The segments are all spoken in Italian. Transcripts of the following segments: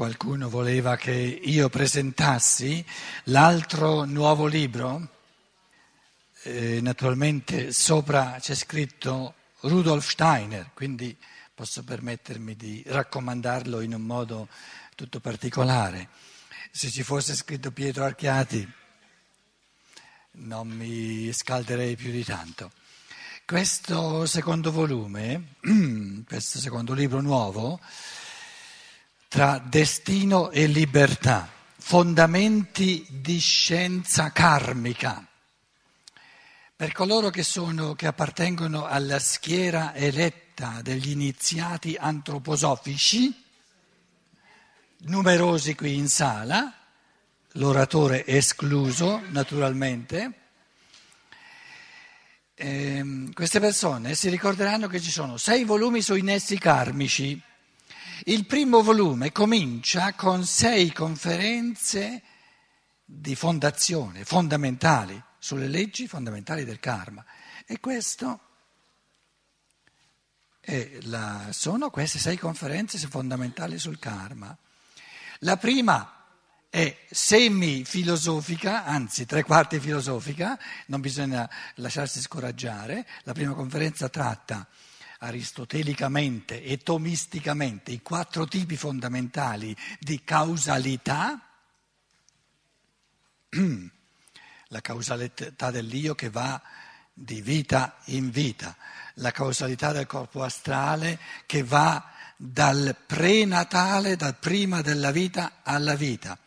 qualcuno voleva che io presentassi l'altro nuovo libro, eh, naturalmente sopra c'è scritto Rudolf Steiner, quindi posso permettermi di raccomandarlo in un modo tutto particolare. Se ci fosse scritto Pietro Archiati non mi scalderei più di tanto. Questo secondo volume, questo secondo libro nuovo, tra destino e libertà, fondamenti di scienza karmica. Per coloro che, sono, che appartengono alla schiera eletta degli iniziati antroposofici, numerosi qui in sala, l'oratore escluso naturalmente, eh, queste persone si ricorderanno che ci sono sei volumi sui nessi karmici. Il primo volume comincia con sei conferenze di fondazione, fondamentali sulle leggi fondamentali del karma. E questo la, sono queste sei conferenze fondamentali sul karma. La prima è semi-filosofica, anzi tre quarti filosofica, non bisogna lasciarsi scoraggiare. La prima conferenza tratta aristotelicamente e tomisticamente i quattro tipi fondamentali di causalità. la causalità dell'io che va di vita in vita, la causalità del corpo astrale che va dal prenatale, dal prima della vita alla vita.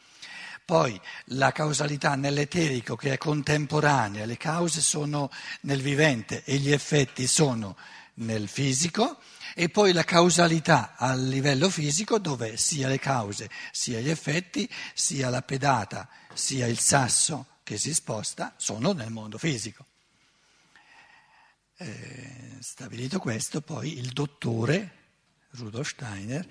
Poi la causalità nell'eterico che è contemporanea, le cause sono nel vivente e gli effetti sono nel fisico e poi la causalità a livello fisico dove sia le cause, sia gli effetti, sia la pedata, sia il sasso che si sposta sono nel mondo fisico. Eh, stabilito questo, poi il dottore Rudolf Steiner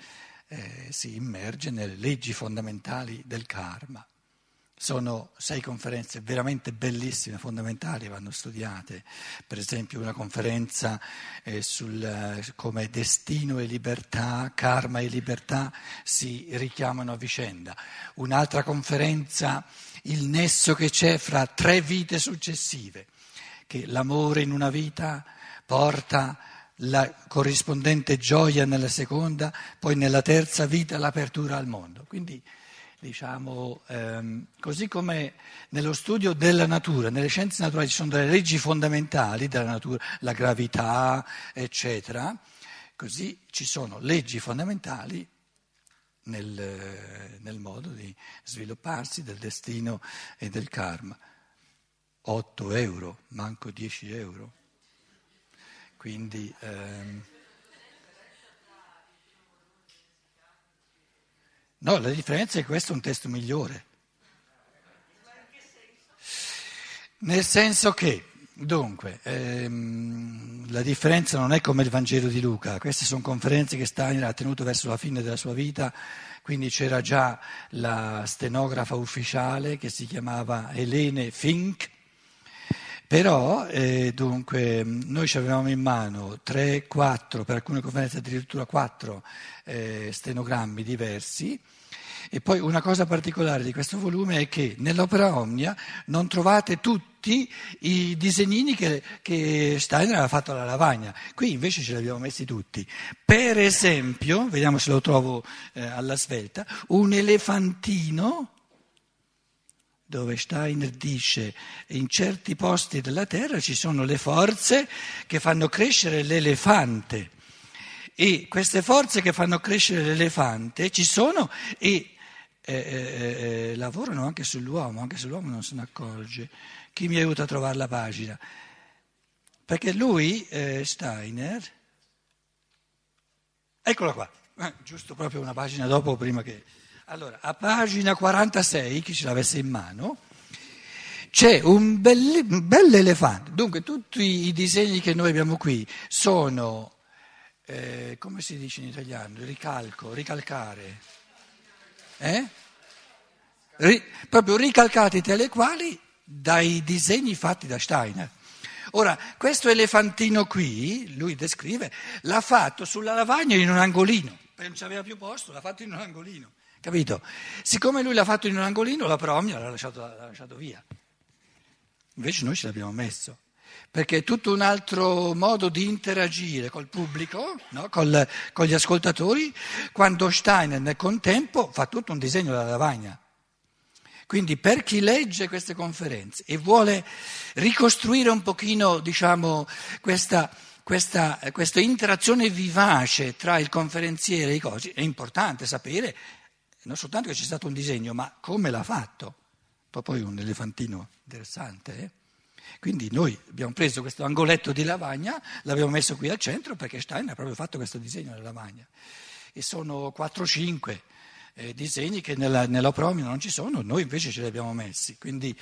eh, si immerge nelle leggi fondamentali del karma. Sono sei conferenze veramente bellissime, fondamentali, vanno studiate. Per esempio una conferenza eh, sul eh, come destino e libertà, karma e libertà si richiamano a vicenda. Un'altra conferenza, il nesso che c'è fra tre vite successive, che l'amore in una vita porta la corrispondente gioia nella seconda, poi nella terza vita l'apertura al mondo. Quindi diciamo, ehm, così come nello studio della natura, nelle scienze naturali ci sono delle leggi fondamentali della natura, la gravità, eccetera, così ci sono leggi fondamentali nel, nel modo di svilupparsi del destino e del karma. 8 euro, manco 10 euro. Quindi... Ehm, No, la differenza è che questo è un testo migliore. Nel senso che, dunque, ehm, la differenza non è come il Vangelo di Luca, queste sono conferenze che Steiner ha tenuto verso la fine della sua vita, quindi c'era già la stenografa ufficiale che si chiamava Helene Fink, però eh, dunque noi avevamo in mano 3, 4, per alcune conferenze addirittura 4 eh, stenogrammi diversi e poi una cosa particolare di questo volume è che nell'opera Omnia non trovate tutti i disegnini che, che Steiner aveva fatto alla lavagna, qui invece ce li abbiamo messi tutti. Per esempio, vediamo se lo trovo eh, alla svelta, un elefantino dove Steiner dice in certi posti della terra ci sono le forze che fanno crescere l'elefante e queste forze che fanno crescere l'elefante ci sono e eh, eh, eh, lavorano anche sull'uomo, anche se l'uomo non se ne accorge. Chi mi aiuta a trovare la pagina? Perché lui, eh, Steiner, eccola qua, eh, giusto proprio una pagina dopo, prima che... Allora, a pagina 46, chi ce l'avesse in mano, c'è un bel, un bel elefante. Dunque, tutti i disegni che noi abbiamo qui sono, eh, come si dice in italiano, ricalco, ricalcare eh? Ri, proprio ricalcati tale quali dai disegni fatti da Steiner. Ora, questo elefantino qui, lui descrive, l'ha fatto sulla lavagna in un angolino, perché non c'aveva più posto, l'ha fatto in un angolino. Capito? Siccome lui l'ha fatto in un angolino, la promia l'ha lasciato, l'ha lasciato via. Invece noi ce l'abbiamo messo perché è tutto un altro modo di interagire col pubblico, no? Col, con gli ascoltatori, quando Steiner nel contempo fa tutto un disegno della lavagna. Quindi per chi legge queste conferenze e vuole ricostruire un pochino diciamo, questa, questa, questa interazione vivace tra il conferenziere e i cosi, è importante sapere non soltanto che c'è stato un disegno, ma come l'ha fatto. Poi un elefantino interessante. Eh? Quindi noi abbiamo preso questo angoletto di lavagna, l'abbiamo messo qui al centro perché Stein ha proprio fatto questo disegno della lavagna. E sono 4-5 eh, disegni che nella, promina non ci sono, noi invece ce li abbiamo messi. Quindi,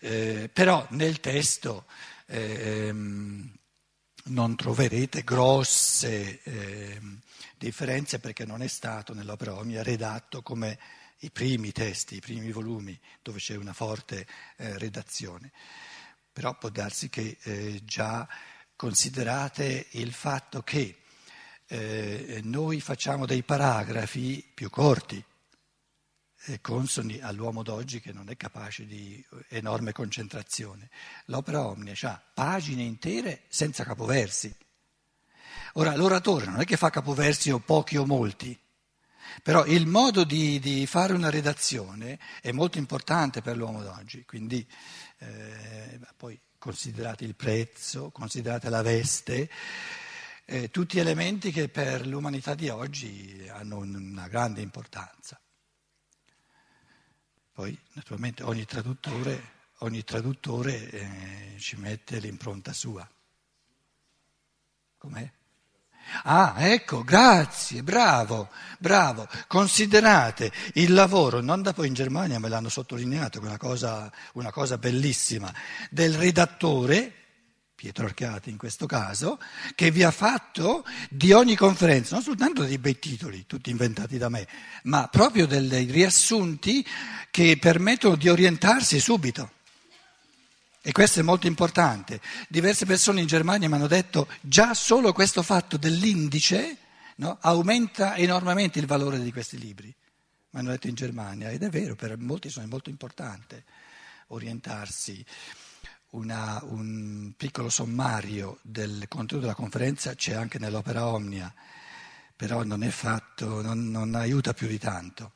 eh, però nel testo eh, non troverete grosse ehm, differenze perché non è stato nella promia redatto come i primi testi, i primi volumi dove c'è una forte eh, redazione però può darsi che eh, già considerate il fatto che eh, noi facciamo dei paragrafi più corti, eh, consoni all'uomo d'oggi che non è capace di enorme concentrazione. L'opera omnia ha pagine intere senza capoversi. Ora, l'oratore non è che fa capoversi o pochi o molti, però il modo di, di fare una redazione è molto importante per l'uomo d'oggi, quindi eh, poi considerate il prezzo, considerate la veste, eh, tutti elementi che per l'umanità di oggi hanno una grande importanza. Poi naturalmente ogni traduttore, ogni traduttore eh, ci mette l'impronta sua. Com'è? Ah, ecco, grazie, bravo, bravo. Considerate il lavoro, non da poi in Germania me l'hanno sottolineato, una cosa, una cosa bellissima, del redattore, Pietro Archiati in questo caso, che vi ha fatto di ogni conferenza, non soltanto dei bei titoli, tutti inventati da me, ma proprio dei riassunti che permettono di orientarsi subito. E questo è molto importante. Diverse persone in Germania mi hanno detto già solo questo fatto dell'indice no, aumenta enormemente il valore di questi libri. Mi hanno detto in Germania ed è vero, per molti è molto importante orientarsi. Una, un piccolo sommario del contenuto della conferenza c'è anche nell'opera Omnia, però non è fatto, non, non aiuta più di tanto.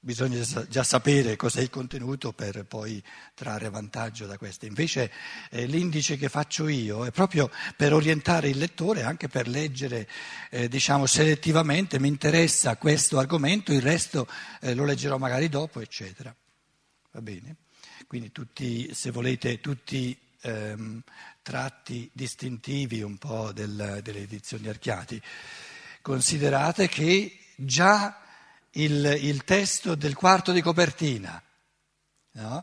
Bisogna già sapere cos'è il contenuto per poi trarre vantaggio da questo. Invece eh, l'indice che faccio io è proprio per orientare il lettore, anche per leggere eh, diciamo, selettivamente, mi interessa questo argomento, il resto eh, lo leggerò magari dopo, eccetera. Va bene? Quindi tutti, se volete, tutti ehm, tratti distintivi un po' del, delle edizioni Archiati. Considerate che già il, il testo del quarto di copertina. No?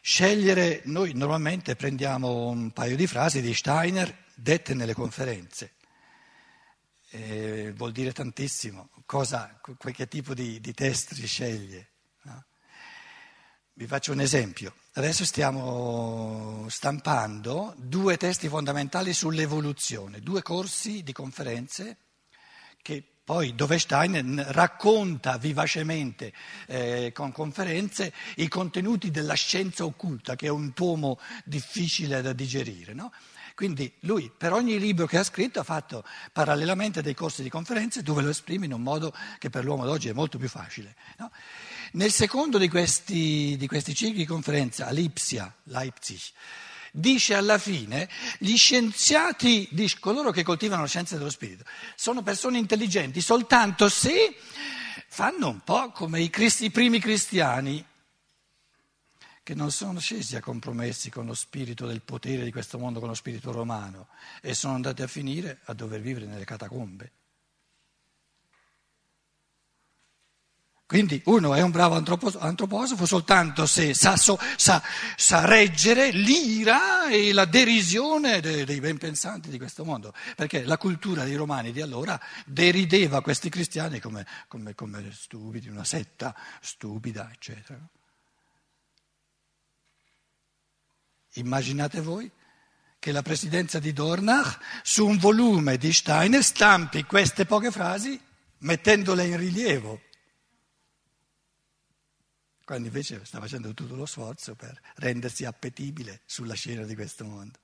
Scegliere, noi normalmente prendiamo un paio di frasi di Steiner dette nelle conferenze. Eh, vuol dire tantissimo cosa, che tipo di, di testi sceglie. No? Vi faccio un esempio. Adesso stiamo stampando due testi fondamentali sull'evoluzione, due corsi di conferenze che poi dove Stein racconta vivacemente eh, con conferenze i contenuti della scienza occulta, che è un tomo difficile da digerire. No? Quindi lui per ogni libro che ha scritto ha fatto parallelamente dei corsi di conferenze dove lo esprime in un modo che per l'uomo d'oggi è molto più facile. No? Nel secondo di questi, di questi cicli di conferenza, a Lipsia, Leipzig, dice alla fine, gli scienziati, dice, coloro che coltivano la scienza dello spirito, sono persone intelligenti soltanto se fanno un po' come i, cristi, i primi cristiani che non sono scesi a compromessi con lo spirito del potere di questo mondo, con lo spirito romano, e sono andati a finire a dover vivere nelle catacombe. Quindi uno è un bravo antroposofo soltanto se sa, so, sa, sa reggere l'ira e la derisione dei, dei ben pensanti di questo mondo, perché la cultura dei romani di allora derideva questi cristiani come, come, come stupidi, una setta stupida, eccetera. Immaginate voi che la presidenza di Dornach su un volume di Steiner stampi queste poche frasi mettendole in rilievo. Quando invece sta facendo tutto lo sforzo per rendersi appetibile sulla scena di questo mondo.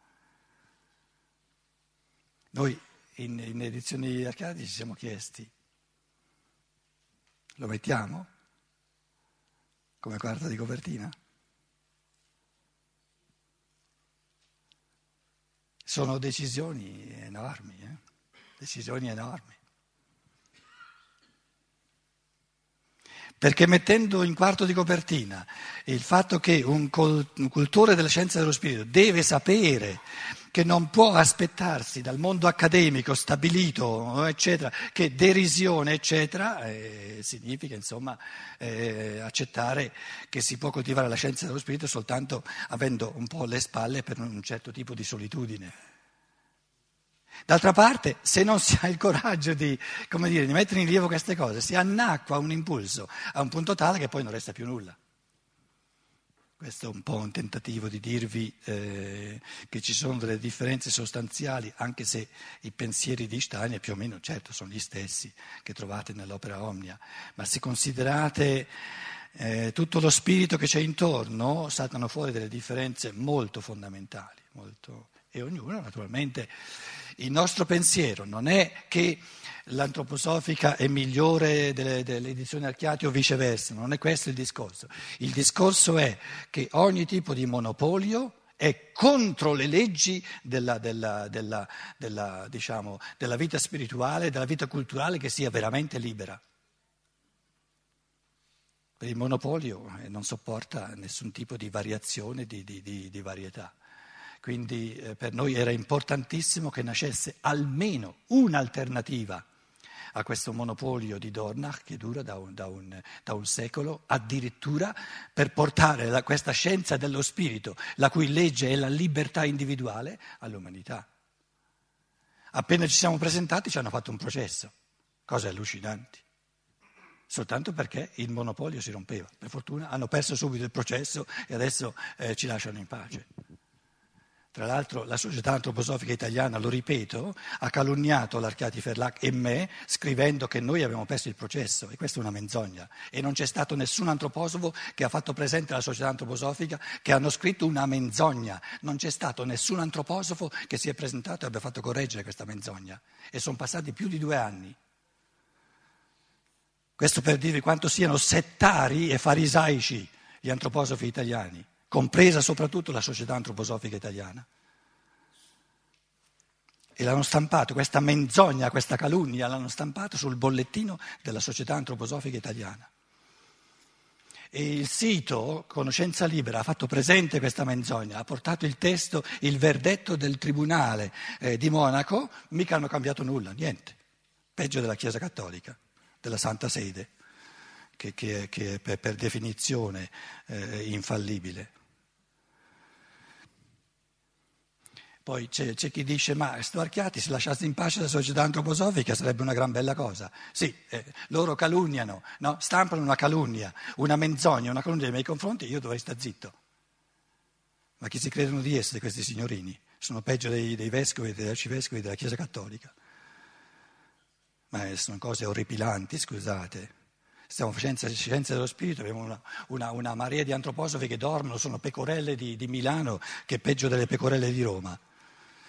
Noi in, in edizioni Arcadi ci siamo chiesti, lo mettiamo come quarta di copertina? Sono decisioni enormi, eh? decisioni enormi. Perché mettendo in quarto di copertina il fatto che un, cultore della scienza dello spirito deve sapere che non può aspettarsi dal mondo accademico stabilito, eccetera, che derisione, eccetera, eh, significa insomma eh, accettare che si può coltivare la scienza dello spirito soltanto avendo un po' le spalle per un certo tipo di solitudine. D'altra parte, se non si ha il coraggio di, dire, di, mettere in rilievo queste cose, si annacqua un impulso a un punto tale che poi non resta più nulla. Questo è un po' un tentativo di dirvi eh, che ci sono delle differenze sostanziali, anche se i pensieri di Steiner più o meno, certo, sono gli stessi che trovate nell'opera Omnia, ma se considerate eh, tutto lo spirito che c'è intorno, saltano fuori delle differenze molto fondamentali, molto, e ognuno naturalmente il nostro pensiero non è che l'antroposofica è migliore delle, delle edizioni Archiati o viceversa, non è questo il discorso. Il discorso è che ogni tipo di monopolio è contro le leggi della, della, della, diciamo, della vita spirituale, della vita culturale che sia veramente libera. Il monopolio eh, non sopporta nessun tipo di variazione, di, di, di, di varietà. Quindi eh, per noi era importantissimo che nascesse almeno un'alternativa a questo monopolio di Dornach che dura da un, da un, da un secolo, addirittura per portare la, questa scienza dello spirito, la cui legge è la libertà individuale, all'umanità. Appena ci siamo presentati ci hanno fatto un processo, cose allucinanti soltanto perché il monopolio si rompeva. Per fortuna hanno perso subito il processo e adesso eh, ci lasciano in pace. Tra l'altro la società antroposofica italiana, lo ripeto, ha calunniato l'Archiati Ferlac e me scrivendo che noi abbiamo perso il processo e questa è una menzogna. E non c'è stato nessun antroposofo che ha fatto presente alla società antroposofica che hanno scritto una menzogna, non c'è stato nessun antroposofo che si è presentato e abbia fatto correggere questa menzogna. E sono passati più di due anni. Questo per dirvi quanto siano settari e farisaici gli antroposofi italiani compresa soprattutto la società antroposofica italiana. E l'hanno stampato, questa menzogna, questa calunnia, l'hanno stampato sul bollettino della società antroposofica italiana. E il sito Conoscenza Libera ha fatto presente questa menzogna, ha portato il testo, il verdetto del Tribunale eh, di Monaco, mica hanno cambiato nulla, niente. Peggio della Chiesa Cattolica, della Santa Sede, che, che, che è per, per definizione eh, infallibile. Poi c'è, c'è, chi dice, ma Stuarchiati se lasciasse in pace la società antroposofica sarebbe una gran bella cosa. Sì, eh, loro calunniano, no? stampano una calunnia, una menzogna, una calunnia nei miei confronti, io dovrei stare zitto. Ma chi si credono di essere questi signorini? Sono peggio dei, dei vescovi, degli arcivescovi della Chiesa Cattolica. Ma sono cose orripilanti, scusate. Stiamo facendo scienza dello spirito, abbiamo una, una, una marea di antroposofi che dormono, sono pecorelle di, di Milano che è peggio delle pecorelle di Roma.